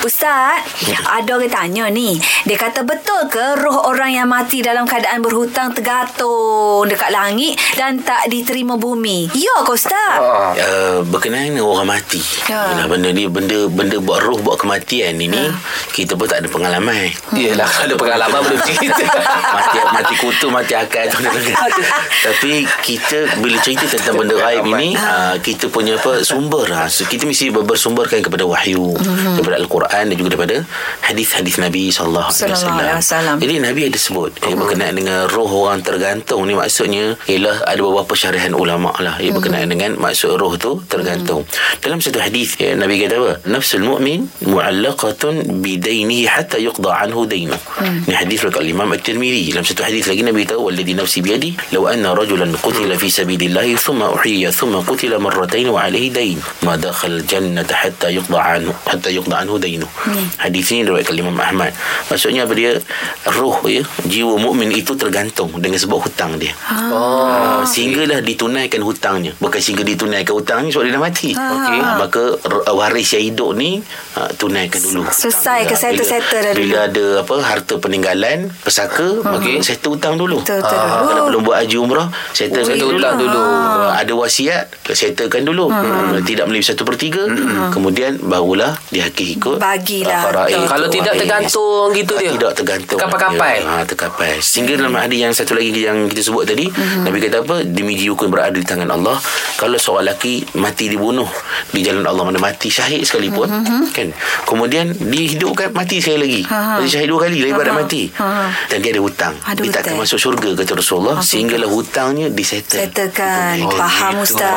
Ustaz, ada orang tanya ni. Dia kata betul ke roh orang yang mati dalam keadaan berhutang tergantung dekat langit dan tak diterima bumi? Ya ke Ustaz? Ah. Uh, berkenaan dengan orang mati Ya. Yalah, benda ni benda benda buat roh buat kematian ni ni kita pun tak ada pengalaman Yelah kalau pengalaman belum cerita mati mati kutu mati akal tu tapi kita bila cerita tentang benda gaib ini uh, kita punya apa sumber uh, so, kita mesti ber- bersumberkan kepada wahyu daripada al-Quran dan juga daripada hadis-hadis Nabi sallallahu alaihi wasallam. jadi Nabi ada sebut eh, berkenaan dengan roh orang tergantung. Ni maksudnya ialah ada beberapa syarahan ulama lah yang berkenaan dengan maksud roh tu tergantung. Dalam satu hadis eh, Nabi kata apa? Nafsul mu'min mu'allaqatun bidainihi hatta yuqda anhu dainu. Ni hadis riwayat Imam At-Tirmizi. Dalam satu hadis lagi Nabi kata walladhi nafsi biyadi law anna rajulan qutila fi sabilillah thumma uhiya thumma qutila marratayn wa alayhi dain ma dakhala al-jannata hatta yuqda anhu hatta yuqda anhu dainu hadis ini riwayat Imam Ahmad. Maksudnya apa dia? Roh ya jiwa mukmin itu tergantung dengan sebab hutang dia. Oh. sehinggalah ditunaikan hutangnya. Bukan sehingga ditunaikan hutangnya sebab dia dah mati. Okey. Maka r- waris yang hidup ni uh, tunaikan dulu. Selesai ke Bila- settle-settle dah bila ada apa harta peninggalan pesaka okey. settle hutang dulu. Betul, betul. Ah, kalau belum buat haji umrah settlekan settle dulu hutang dulu. Ah, ada wasiat settlekan dulu. Hmm. tidak melebihi satu per tiga. Kemudian barulah dihakiki ikut Ah, faraid Betul. Kalau tidak tergantung gitu dia. tidak tergantung Terkapai-kapai. Ya, ah, terkapai sehingga dalam hadis yang satu lagi yang kita sebut tadi Nabi kata apa dimiji hukum berada di tangan Allah kalau seorang lelaki mati dibunuh di jalan Allah mana mati syahid sekalipun kan kemudian dihidupkan mati sekali lagi Ha, ha. jadi syahid dua kali lah ibarat Ha, ha. mati Ha, ha. dan dia ada hutang Ada dia tak akan masuk syurga kata Rasulullah sehinggalah hutangnya disettle Settlekan. Oh, Faham gitu. Ustaz.